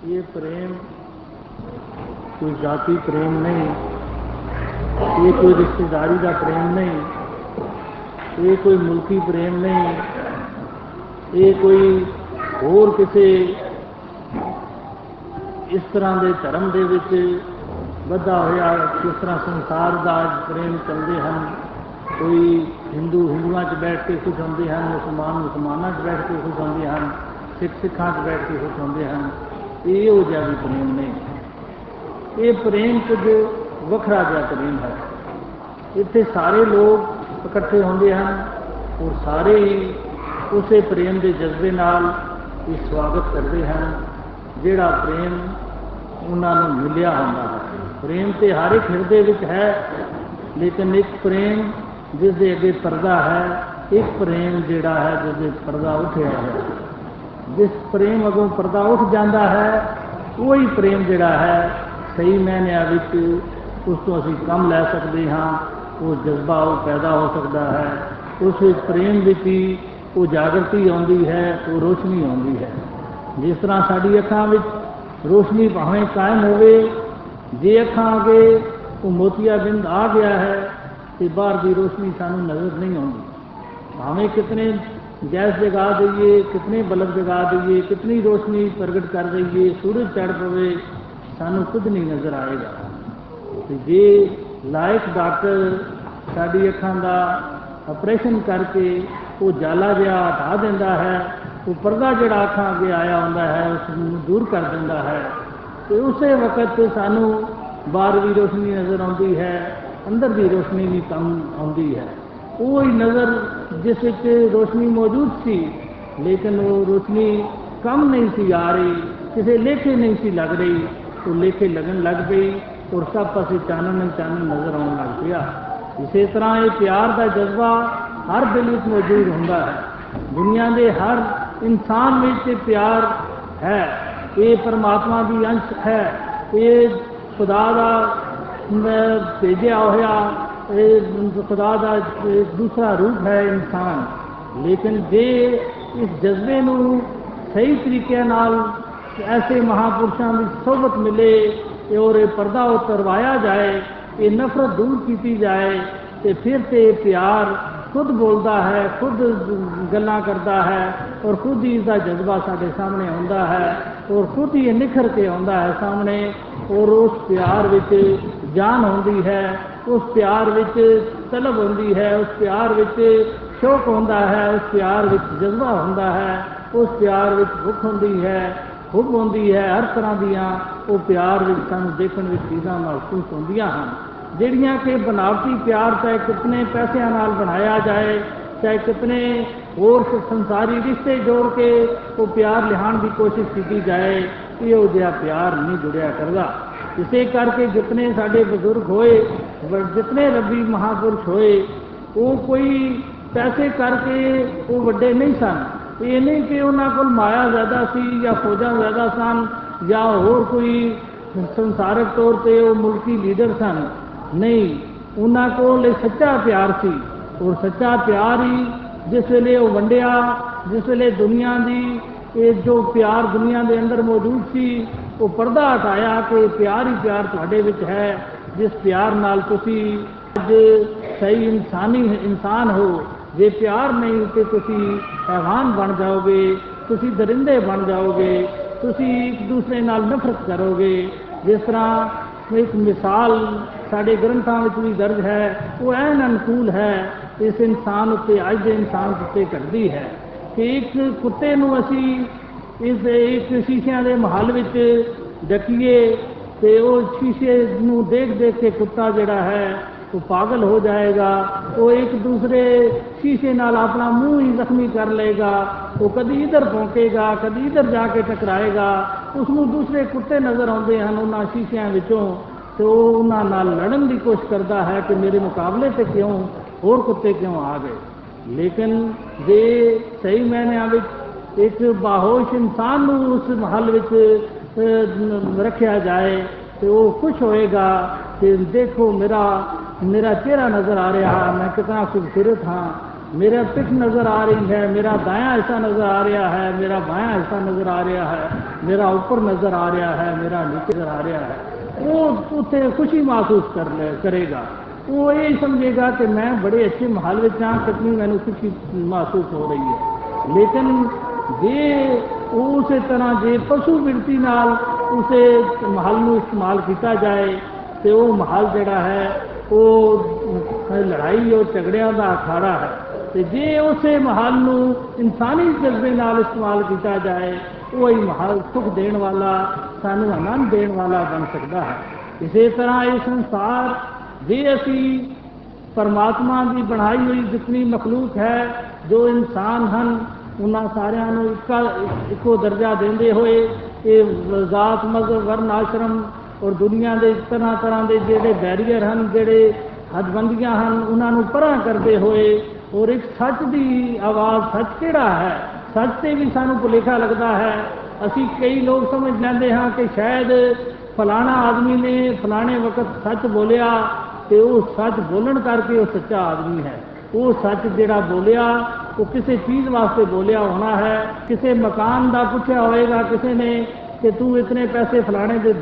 ਇਹ ਪ੍ਰੇਮ ਕੋਈ ਜਾਤੀ ਪ੍ਰੇਮ ਨਹੀਂ ਇਹ ਕੋਈ ਰਿਸ਼ਤੇਦਾਰੀ ਦਾ ਪ੍ਰੇਮ ਨਹੀਂ ਇਹ ਕੋਈ ਮੁਲਕੀ ਪ੍ਰੇਮ ਨਹੀਂ ਇਹ ਕੋਈ ਹੋਰ ਕਿਸੇ ਇਸ ਤਰ੍ਹਾਂ ਦੇ ਧਰਮ ਦੇ ਵਿੱਚ ਵਧਾ ਹੋਇਆ ਜਿਸ ਤਰ੍ਹਾਂ ਸੰਸਾਰ ਦਾ ਪ੍ਰੇਮ ਚੱਲਦੇ ਹਨ ਕੋਈ ਹਿੰਦੂ ਹਿੰਦੂਆਂ 'ਚ ਬੈਠ ਕੇ ਖੁਸ਼ ਹੁੰਦੇ ਹਨ ਮੁਸਲਮਾਨ ਮੁਸਲਮਾਨਾਂ 'ਚ ਬੈਠ ਕੇ ਖੁਸ਼ ਹੁੰਦੇ ਹਨ ਸਿੱਖ ਸਿੱਖਾਂ 'ਚ ਬੈਠ ਕੇ ਖੁਸ਼ ਹੁੰਦੇ ਹਨ ਇਹ ਉਹ ਜਿਹਾ ਵੀ ਪ੍ਰੇਮ ਨਹੀਂ ਇਹ ਪ੍ਰੇਮ ਕੁਝ ਵੱਖਰਾ ਜਿਹਾ ਪ੍ਰੇਮ ਹੈ। ਇੱਥੇ ਸਾਰੇ ਲੋਕ ਇਕੱਠੇ ਹੁੰਦੇ ਹਨ ਔਰ ਸਾਰੇ ਹੀ ਉਸੇ ਪ੍ਰੇਮ ਦੇ ਜਜ਼ਬੇ ਨਾਲ ਇਹ ਸਵਾਗਤ ਕਰਦੇ ਹਨ, ਜਿਹੜਾ ਪ੍ਰੇਮ ਉਹਨਾਂ ਨੂੰ ਮਿਲਿਆ ਹੁੰਦਾ ਹੈ। ਪ੍ਰੇਮ ਤੇ ਹਰ ਇੱਕ ਹਿਰਦੇ ਵਿੱਚ ਹੈ, ਲੇਕਿਨ ਇੱਕ ਪ੍ਰੇਮ ਜਿਸ ਦੇ ਅੱਗੇ ਪਰਦਾ ਹੈ, ਇੱਕ ਪ੍ਰੇਮ ਜਿਹੜਾ ਹੈ ਜਿਸ ਦੇ ਪਰਦਾ ਉੱਠਿਆ ਹੈ। ਜਿਸ ਪ੍ਰੇਮ ਅਗੋਂ ਪਰਦਾ ਉੱਠ ਜਾਂਦਾ ਹੈ, ਉਹੀ ਪ੍ਰੇਮ ਜਿਹੜਾ ਹੈ, ਸਹੀ ਮਾਇਨਿਆਂ ਵਿੱਚ ਉਸ ਤੋਂ ਅਸੀਂ ਕੰਮ ਲੈ ਸਕਦੇ ਹਾਂ, ਉਹ ਜਜ਼ਬਾ ਉਹ ਪੈਦਾ ਹੋ ਸਕਦਾ ਹੈ। ਉਸ ਵਿੱਚ ਪ੍ਰੇਮ ਵਿੱਚ ਹੀ ਉਹ ਜਾਗਰਤੀ ਆਉਂਦੀ ਹੈ, ਉਹ ਰੋਸ਼ਨੀ ਆਉਂਦੀ ਹੈ। ਜਿਸ ਤਰ੍ਹਾਂ ਸਾਡੀ ਅੱਖਾਂ ਵਿੱਚ ਰੋਸ਼ਨੀ ਭਾਵੇਂ ਕਾਇਮ ਹੋਵੇ, ਜੇ ਅੱਖਾਂ ਅਗੇ ਉਹ ਮੋਤੀਆ ਬਿੰਦ ਆ ਗਿਆ ਹੈ, ਤੇ ਬਾਹਰ ਦੀ ਰੋਸ਼ਨੀ ਸਾਨੂੰ ਨਜ਼ਰ ਨਹੀਂ ਆਉਂਦੀ। ਭਾਵੇਂ ਕਿਤਨੇ ਗੈਸ ਜਗਾ ਦਈਏ, ਕਿਤਨੇ ਬਲਬ ਜਗਾ ਦਈਏ, ਕਿਤਨੀ ਰੋਸ਼ਨੀ ਪ੍ਰਗਟ ਕਰ ਦਈਏ ਸੂਰਜ ਚੜ ਪਵੇ, ਸਾਨੂੰ ਕੁਝ ਨਹੀਂ ਨਜ਼ਰ ਆਏਗਾ। ਤੇ ਜੇ ਲਾਇਕ ਡਾਕਟਰ ਸਾਡੀ ਅੱਖਾਂ ਦਾ ਆਪਰੇਸ਼ਨ ਕਰਕੇ ਉਹ ਜਾਲਾ ਜਿਹਾ ਹਟਾ ਦਿੰਦਾ ਹੈ, ਉਹ ਪਰਦਾ ਜਿਹੜਾ ਅੱਖਾਂ ਅੱਗੇ ਆਇਆ ਹੁੰਦਾ ਹੈ, ਉਸ ਨੂੰ ਦੂਰ ਕਰ ਦਿੰਦਾ ਹੈ, ਤੇ ਉਸੇ ਵਕਤ ਸਾਨੂੰ ਬਾਹਰ ਵੀ ਰੋਸ਼ਨੀ ਨਜ਼ਰ ਆਉਂਦੀ ਹੈ, ਅੰਦਰ ਦੀ ਰੋਸ਼ਨੀ ਵੀ ਕੰਮ ਆਉਂਦੀ ਹੈ। ਉਹ ਹੀ ਨਜ਼ਰ ਜਿਸ ਵਿੱਚ ਰੋਸ਼ਨੀ ਮੌਜੂਦ ਸੀ ਲੇਕਿਨ ਉਹ ਰੋਸ਼ਨੀ ਕਮ ਨਹੀਂ ਸੀ ਆ ਰਹੀ ਕਿਸੇ ਲੇਖੇ ਨਹੀਂ ਸੀ ਲੱਗ ਰਹੀ ਉਹ ਲੇਖੇ ਲੱਗਣ ਲੱਗ ਪਈ ਔਰ ਸਭ ਪਾਸੇ ਚਾਨਣ ਚਾਨਣ ਨਜ਼ਰ ਆਉਣ ਲੱਗ ਪਿਆ ਇਸੇ ਤਰ੍ਹਾਂ ਇਹ ਪਿਆਰ ਦਾ ਜਜ਼ਬਾ ਹਰ ਦਿਲ ਵਿੱਚ ਮੌਜੂਦ ਹੁੰਦਾ ਹੈ ਦੁਨੀਆ ਦੇ ਹਰ ਇਨਸਾਨ ਵਿੱਚ ਪਿਆਰ ਹੈ ਇਹ ਪਰਮਾਤਮਾ ਦੀ ਅੰਸ਼ ਹੈ ਇਹ ਖੁਦਾ ਦਾ ਭੇਜਿਆ ਹੋਇਆ ਇਹ ਖੁਦਾ ਦਾ ਦੂਸਰਾ ਰੂਪ ਹੈ ਇਨਸਾਨ ਲੇਕਿਨ ਜੇ ਇਸ ਜਜ਼ਬੇ ਨੂੰ ਸਹੀ ਤਰੀਕੇ ਨਾਲ ਐਸੇ ਮਹਾਪੁਰਸ਼ਾਂ ਦੀ ਸੋਭਤ ਮਿਲੇ ਔਰ ਇਹ ਪਰਦਾ ਉਤਰਵਾਇਆ ਜਾਏ ਇਹ ਨਫ਼ਰਤ ਦੂਰ ਕੀਤੀ ਜਾਏ ਤੇ ਫਿਰ ਤੇ ਪਿਆਰ ਖੁਦ ਬੋਲਦਾ ਹੈ ਖੁਦ ਗੱਲਾਂ ਕਰਦਾ ਹੈ ਔਰ ਖੁਦ ਹੀ ਇਸ ਦਾ ਜਜ਼ਬਾ ਸਾਡੇ ਸਾਹਮਣੇ ਆਉਂਦਾ ਹੈ ਔਰ ਖੁਦ ਹੀ ਨਿਖਰ ਕੇ ਆਉਂਦਾ ਹੈ ਸਾਹਮਣੇ ਔਰ ਉਸ ਪਿਆਰ ਵਿੱਚ ਜਾਨ ਹੁੰਦੀ ਹੈ ਉਸ ਪਿਆਰ ਵਿੱਚ ਤਲਬ ਹੁੰਦੀ ਹੈ, ਉਸ ਪਿਆਰ ਵਿੱਚ ਸ਼ੌਕ ਹੁੰਦਾ ਹੈ, ਉਸ ਪਿਆਰ ਵਿੱਚ ਜਜ਼ਬਾ ਹੁੰਦਾ ਹੈ, ਉਸ ਪਿਆਰ ਵਿੱਚ ਭੁੱਖ ਹੁੰਦੀ ਹੈ ਹੁਬ ਹੁੰਦੀ ਹੈ, ਹਰ ਤਰ੍ਹਾਂ ਦੀਆਂ ਉਹ ਪਿਆਰ ਵਿੱਚ ਸਾਨੂੰ ਦੇਖਣ ਵਿੱਚ ਚੀਜ਼ਾਂ ਮਹਿਸੂਸ ਹੁੰਦੀਆਂ ਹਨ। ਜਿਹੜੀਆਂ ਕਿ ਬਨਾਵਟੀ ਪਿਆਰ ਚਾਹੇ ਕਿਤਨੇ ਪੈਸਿਆਂ ਨਾਲ ਬਣਾਇਆ ਜਾਏ, ਚਾਹੇ ਕਿਤਨੇ ਹੋਰ ਸੰਸਾਰੀ ਰਿਸ਼ਤੇ ਜੋੜ ਕੇ ਉਹ ਪਿਆਰ ਲਿਹਾਣ ਦੀ ਕੋਸ਼ਿਸ਼ ਕੀਤੀ ਜਾਏ, ਇਹੋ ਜਿਹਾ ਪਿਆਰ ਨਹੀਂ ਜੁੜਿਆ ਕਰਦਾ। ਇਸੇ ਕਰਕੇ ਜਿਤਨੇ ਸਾਡੇ ਬਜ਼ੁਰਗ ਹੋਏ ਜਿਤਨੇ ਰੱਬੀ ਮਹਾਪੁਰਸ਼ ਹੋਏ, ਉਹ ਕੋਈ ਪੈਸੇ ਕਰਕੇ ਉਹ ਵੱਡੇ ਨਹੀਂ ਸਨ। ਇਹ ਨਹੀਂ ਕਿ ਉਹਨਾਂ ਕੋਲ ਮਾਇਆ ਜ਼ਿਆਦਾ ਸੀ ਜਾਂ ਫੌਜਾਂ ਜ਼ਿਆਦਾ ਸਨ ਜਾਂ ਹੋਰ ਕੋਈ ਸੰਸਾਰਿਕ ਤੌਰ ਤੇ ਉਹ ਮੁਲਕੀ ਲੀਡਰ ਸਨ। ਨਹੀਂ, ਉਹਨਾਂ ਕੋਲ ਸੱਚਾ ਪਿਆਰ ਸੀ। ਔਰ ਸੱਚਾ ਪਿਆਰ ਹੀ ਜਿਸ ਵੇਲੇ ਉਹ ਵੰਡਿਆ, ਜਿਸ ਵੇਲੇ ਦੁਨੀਆ ਦੀ ਇਹ ਜੋ ਪਿਆਰ ਦੁਨੀਆ ਦੇ ਅੰਦਰ ਮੌਜੂਦ ਸੀ ਉਹ ਪਰਦਾ ਹਟਾਇਆ ਕਿ ਪਿਆਰ ਹੀ ਪਿਆਰ ਤੁਹਾਡੇ ਵਿੱਚ ਹੈ, ਜਿਸ ਪਿਆਰ ਨਾਲ ਤੁਸੀਂ ਅੱਜ ਸਹੀ ਇਨਸਾਨੀ ਇਨਸਾਨ ਹੋ। ਜੇ ਪਿਆਰ ਨਹੀਂ ਤੇ ਤੁਸੀਂ ਹੈਵਾਨ ਬਣ ਜਾਓਗੇ, ਤੁਸੀਂ ਦਰਿੰਦੇ ਬਣ ਜਾਓਗੇ, ਤੁਸੀਂ ਇੱਕ ਦੂਸਰੇ ਨਾਲ ਨਫ਼ਰਤ ਕਰੋਗੇ। ਜਿਸ ਤਰ੍ਹਾਂ ਇੱਕ ਮਿਸਾਲ ਸਾਡੇ ਗ੍ਰੰਥਾਂ ਵਿੱਚ ਵੀ ਦਰਜ ਹੈ, ਉਹ ਐਨ ਅਨੁਕੂਲ ਹੈ, ਇਸ ਇਨਸਾਨ ਉੱਤੇ, ਅੱਜ ਦੇ ਇਨਸਾਨ ਉੱਤੇ ਘਟਦੀ ਹੈ ਕਿ ਇੱਕ ਕੁੱਤੇ ਨੂੰ ਅਸੀਂ ਇਸ ਇੱਕ ਸ਼ੀਸ਼ਿਆਂ ਦੇ ਮਹੱਲ ਵਿੱਚ ਡਕੀਏ ਤੇ ਉਹ ਸ਼ੀਸ਼ੇ ਨੂੰ ਦੇਖ ਦੇਖ ਕੇ ਕੁੱਤਾ ਜਿਹੜਾ ਹੈ, ਉਹ ਪਾਗਲ ਹੋ ਜਾਏਗਾ। ਉਹ ਇੱਕ ਦੂਸਰੇ ਸ਼ੀਸ਼ੇ ਨਾਲ ਆਪਣਾ ਮੂੰਹ ਹੀ ਜ਼ਖਮੀ ਕਰ ਲਏਗਾ। ਉਹ ਕਦੀ ਇਧਰ ਭੌਂਕੇਗਾ, ਕਦੀ ਇਧਰ ਜਾ ਕੇ ਟਕਰਾਏਗਾ। ਉਸ ਨੂੰ ਦੂਸਰੇ ਕੁੱਤੇ ਨਜ਼ਰ ਆਉਂਦੇ ਹਨ ਉਹਨਾਂ ਸ਼ੀਸ਼ਿਆਂ ਵਿੱਚੋਂ ਤੇ ਉਹ ਉਹਨਾਂ ਨਾਲ ਲੜਨ ਦੀ ਕੋਸ਼ਿਸ਼ ਕਰਦਾ ਹੈ ਕਿ ਮੇਰੇ ਮੁਕਾਬਲੇ ਤੇ ਕਿਉਂ ਹੋਰ ਕੁੱਤੇ ਕਿਉਂ ਆ ਗਏ। ਲੇਕਿਨ ਜੇ ਸਹੀ ਮਾਇਨਿਆਂ ਵਿੱਚ ਇੱਕ ਬਾਹੋਸ਼ ਇਨਸਾਨ ਨੂੰ ਉਸ ਮਹੱਲ ਵਿੱਚ ਰੱਖਿਆ ਜਾਏ ਤੇ ਉਹ ਖੁਸ਼ ਹੋਏਗਾ ਕਿ ਦੇਖੋ ਮੇਰਾ ਮੇਰਾ ਚਿਹਰਾ ਨਜ਼ਰ ਆ ਰਿਹਾ ਮੈਂ ਕਿਤਨਾ ਖੂਬਸੂਰਤ ਹਾਂ मेरा पिठ नजर आ रही है मेरा दायां हिस्सा नजर आ रहा है मेरा बायां हिस्सा नजर आ रहा है मेरा ऊपर नजर आ रहा है मेरा नीचे नजर आ रहा है वो उसे खुशी महसूस कर ले करेगा वो ये समझेगा कि मैं बड़े अच्छे महल में हाँ कितनी मैंने खुशी महसूस हो रही है लेकिन ਜੇ ਉਹ ਉਸੇ ਤਰ੍ਹਾਂ ਜੇ ਪਸ਼ੂ ਬਿਰਤੀ ਨਾਲ ਉਸੇ ਮਹਲ ਨੂੰ ਇਸਤੇਮਾਲ ਕੀਤਾ ਜਾਏ, ਤੇ ਉਹ ਮਹਲ ਜਿਹੜਾ ਹੈ, ਉਹ ਲੜਾਈ ਔਰ ਝਗੜਿਆਂ ਦਾ ਅਖਾੜਾ ਹੈ। ਤੇ ਜੇ ਉਸੇ ਮਹਲ ਨੂੰ ਇਨਸਾਨੀ ਜਜ਼ਬੇ ਨਾਲ ਇਸਤੇਮਾਲ ਕੀਤਾ ਜਾਏ, ਉਹ ਹੀ ਮਹਲ ਸੁਖ ਦੇਣ ਵਾਲਾ, ਸਾਨੂੰ ਆਨੰਦ ਦੇਣ ਵਾਲਾ ਬਣ ਸਕਦਾ ਹੈ। ਇਸੇ ਤਰ੍ਹਾਂ ਇਹ ਸੰਸਾਰ, ਜੇ ਅਸੀਂ ਪਰਮਾਤਮਾ ਦੀ ਬਣਾਈ ਹੋਈ ਜਿਤਨੀ ਮਖਲੂਕ ਹੈ, ਜੋ ਇਨਸਾਨ ਹਨ ਉਹਨਾਂ ਸਾਰਿਆਂ ਨੂੰ ਇੱਕਾ ਇੱਕੋ ਦਰਜਾ ਦਿੰਦੇ ਹੋਏ ਇਹ ਜ਼ਾਤ, ਮਜ਼ਹਬ ਵਰਨ ਆਸ਼ਰਮ ਔਰ ਦੁਨੀਆ ਦੇ ਤਰ੍ਹਾਂ ਤਰ੍ਹਾਂ ਦੇ ਜਿਹੜੇ ਬੈਰੀਅਰ ਹਨ, ਜਿਹੜੇ ਹੱਦਬੰਦੀਆਂ ਹਨ, ਉਹਨਾਂ ਨੂੰ ਪਰਾਂ ਕਰਦੇ ਹੋਏ ਔਰ ਇੱਕ ਸੱਚ ਦੀ ਆਵਾਜ਼ ਸੱਚ ਕਿਹੜਾ ਹੈ? ਸੱਚ ਤੇ ਵੀ ਸਾਨੂੰ ਭੁਲੇਖਾ ਲੱਗਦਾ ਹੈ। ਅਸੀਂ ਕਈ ਲੋਕ ਸਮਝ ਲੈਂਦੇ ਹਾਂ ਕਿ ਸ਼ਾਇਦ ਫਲਾਣਾ ਆਦਮੀ ਨੇ ਫਲਾਣੇ ਵਕਤ ਸੱਚ ਬੋਲਿਆ ਤੇ ਉਹ ਸੱਚ ਬੋਲਣ ਕਰਕੇ ਉਹ ਸੱਚਾ ਆਦਮੀ ਹੈ। ਉਹ ਸੱਚ ਜਿਹੜਾ ਬੋਲਿਆ ਉਹ ਕਿਸੇ ਚੀਜ਼ ਵਾਸਤੇ ਬੋਲਿਆ ਹੋਣਾ ਹੈ, ਕਿਸੇ ਮਕਾਨ ਦਾ ਪੁੱਛਿਆ ਹੋਏਗਾ ਕਿਸੇ ਨੇ ਕਿ ਤੂੰ ਇਤਨੇ ਪੈਸੇ ਫਲਾਣੇ ਦੇ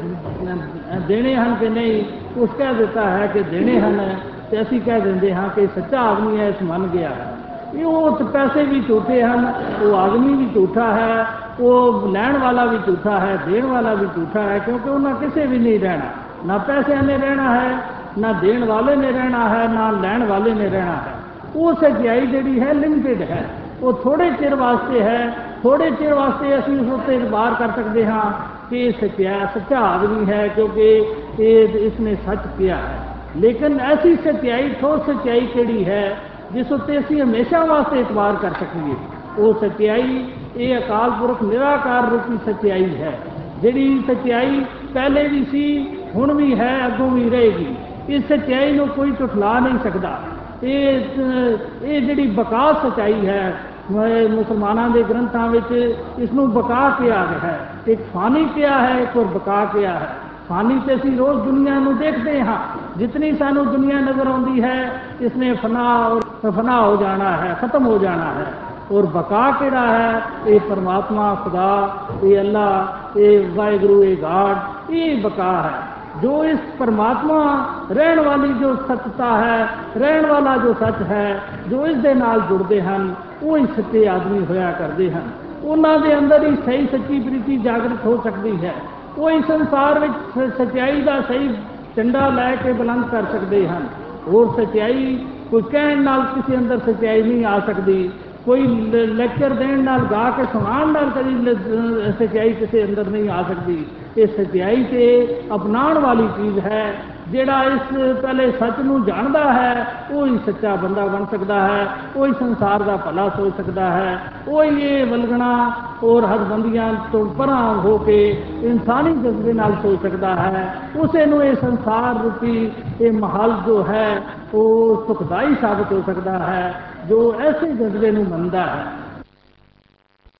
ਦੇਣੇ ਹਨ ਕਿ ਨਹੀਂ ਉਸ ਕਹਿ ਦਿੱਤਾ ਹੈ ਕਿ ਦੇਣੇ ਹਨ ਤੇ ਅਸੀਂ ਕਹਿ ਦਿੰਦੇ ਹਾਂ ਕਿ ਸੱਚਾ ਆਦਮੀ ਹੈ, ਇਸ ਮੰਨ ਗਿਆ ਹੈ। ਇਹ ਉਹ ਪੈਸੇ ਵੀ ਝੂਠੇ ਹਨ, ਉਹ ਆਦਮੀ ਵੀ ਝੂਠਾ ਹੈ, ਉਹ ਲੈਣ ਵਾਲਾ ਵੀ ਝੂਠਾ ਹੈ, ਦੇਣ ਵਾਲਾ ਵੀ ਝੂਠਾ ਹੈ, ਕਿਉਂਕਿ ਉਹਨਾਂ ਕਿਸੇ ਵੀ ਨਹੀਂ ਰਹਿਣਾ। ਨਾ ਪੈਸਿਆਂ ਨੇ ਰਹਿਣਾ ਹੈ, ਨਾ ਦੇਣ ਵਾਲੇ ਨੇ ਰਹਿਣਾ ਹੈ, ਨਾ ਲੈਣ ਵਾਲੇ ਨੇ ਰਹਿਣਾ ਹੈ। ਉਹ ਸਚਾਈ ਜਿਹੜੀ ਹੈ ਲਿਮਟਿਡ ਹੈ। ਉਹ ਥੋੜੇ ਚਿਰ ਵਾਸਤੇ ਹੈ ਥੋੜੇ ਚਿਰ ਵਾਸਤੇ ਅਸੀਂ ਉਸ ਉੱਤੇ ਇਤਬਾਰ ਕਰ ਸਕਦੇ ਹਾਂ ਕਿ ਇਹ ਸੱਚਾ ਸੱਚਾ ਆਦਮੀ ਹੈ ਕਿਉਂਕਿ ਇਹ ਇਸਨੇ ਸੱਚ ਕਿਹਾ ਹੈ। ਲੇਕਿਨ ਐਸੀ ਸਚਾਈ, ਠੋਸ ਸਚਾਈ ਕਿਹੜੀ ਹੈ ਜਿਸ ਉੱਤੇ ਅਸੀਂ ਹਮੇਸ਼ਾ ਵਾਸਤੇ ਇਤਬਾਰ ਕਰ ਸਕੀਏ? ਉਹ ਸਚਾਈ, ਇਹ ਅਕਾਲ ਪੁਰਖ ਨਿਰਾਕਾਰ ਰੂਪੀ ਸਚਾਈ ਹੈ। ਜਿਹੜੀ ਸਚਾਈ ਪਹਿਲੇ ਵੀ ਸੀ, ਹੁਣ ਵੀ ਹੈ, ਅੱਗੋਂ ਵੀ ਰਹੇਗੀ। ਇਸ ਸਚਾਈ ਨੂੰ ਕੋਈ ਟੁਟਲਾ ਨਹੀਂ ਸਕਦਾ। ਇਹ ਇਹ ਜਿਹੜੀ ਬਕਾ ਸਚਾਈ ਹੈ ਮੁਸਲਮਾਨਾਂ ਦੇ ਗ੍ਰੰਥਾਂ ਵਿੱਚ ਇਸ ਨੂੰ ਬਕਾ ਕਿਹਾ ਗਿਆ ਹੈ। ਇੱਕ ਫਾਨੀ ਕਿਹਾ ਹੈ, ਇੱਕ ਹੋਰ ਬਕਾ ਕਿਹਾ ਹੈ। ਫਾਨੀ ਤੇ ਅਸੀਂ ਰੋਜ਼ ਦੁਨੀਆ ਨੂੰ ਦੇਖਦੇ ਹਾਂ। ਜਿਤਨੀ ਸਾਨੂੰ ਦੁਨੀਆ ਨਜ਼ਰ ਆਉਂਦੀ ਹੈ, ਇਸਨੇ ਫਨਾ ਔਰ ਫਨਾ ਹੋ ਜਾਣਾ ਹੈ, ਖਤਮ ਹੋ ਜਾਣਾ ਹੈ। ਔਰ ਬਕਾ ਕਿਹੜਾ ਹੈ? ਇਹ ਪਰਮਾਤਮਾ, ਖੁਦਾ, ਇਹ ਅੱਲਾ, ਇਹ ਵਾਹਿਗੁਰੂ, ਇਹ ਗਾਡ, ਇਹ ਬਕਾ ਹੈ। ਜੋ ਇਸ ਪਰਮਾਤਮਾ ਰਹਿਣ ਵਾਲੀ ਜੋ ਸੱਚਤਾ ਹੈ, ਰਹਿਣ ਵਾਲਾ ਜੋ ਸੱਚ ਹੈ, ਜੋ ਇਸ ਦੇ ਨਾਲ ਜੁੜਦੇ ਹਨ, ਉਹ ਹੀ ਸੱਚੇ ਆਦਮੀ ਹੋਇਆ ਕਰਦੇ ਹਨ। ਉਹਨਾਂ ਦੇ ਅੰਦਰ ਹੀ ਸਹੀ ਸੱਚੀ ਪ੍ਰੀਤੀ ਜਾਗਰਤ ਹੋ ਸਕਦੀ ਹੈ। ਉਹ ਇਸ ਸੰਸਾਰ ਵਿੱਚ ਸਚਾਈ ਦਾ ਸਹੀ ਝੰਡਾ ਲੈ ਕੇ ਬੁਲੰਦ ਕਰ ਸਕਦੇ ਹਨ। ਹੋਰ ਸਚਾਈ ਕੋਈ ਕਹਿਣ ਨਾਲ ਕਿਸੇ ਅੰਦਰ ਸਚਾਈ ਨਹੀਂ ਆ ਸਕਦੀ। ਕੋਈ ਲੈਕਚਰ ਦੇਣ ਨਾਲ, ਗਾ ਕੇ ਸੁਣਾਉਣ ਨਾਲ ਕਦੀ ਸਚਾਈ ਕਿਸੇ ਅੰਦਰ ਨਹੀਂ ਆ ਸਕਦੀ। ਇਹ ਸਚਾਈ ਤੇ ਅਪਣਾਉਣ ਵਾਲੀ ਚੀਜ਼ ਹੈ, ਜਿਹੜਾ ਇਸ ਪਹਿਲੇ ਸੱਚ ਨੂੰ ਜਾਣਦਾ ਹੈ, ਉਹ ਹੀ ਸੱਚਾ ਬੰਦਾ ਬਣ ਸਕਦਾ ਹੈ, ਉਹ ਹੀ ਸੰਸਾਰ ਦਾ ਭਲਾ ਸੋਚ ਸਕਦਾ ਹੈ, ਉਹ ਹੀ ਇਹ ਵਲਗਣਾ ਔਰ ਹਦਬੰਦੀਆਂ ਤੋਂ ਪਰਾਂ ਹੋ ਕੇ ਇਨਸਾਨੀ ਜਜ਼ਬੇ ਨਾਲ ਸੋਚ ਸਕਦਾ ਹੈ, ਉਸੇ ਨੂੰ ਇਹ ਸੰਸਾਰ ਰੂਪੀ ਇਹ ਮਹਲ ਜੋ ਹੈ, ਉਹ ਸੁਖਦਾਈ ਸਾਬਤ ਹੋ ਸਕਦਾ ਹੈ, ਜੋ ਐਸੇ ਜਜ਼ਬੇ ਨੂੰ ਮੰਨਦਾ ਹੈ।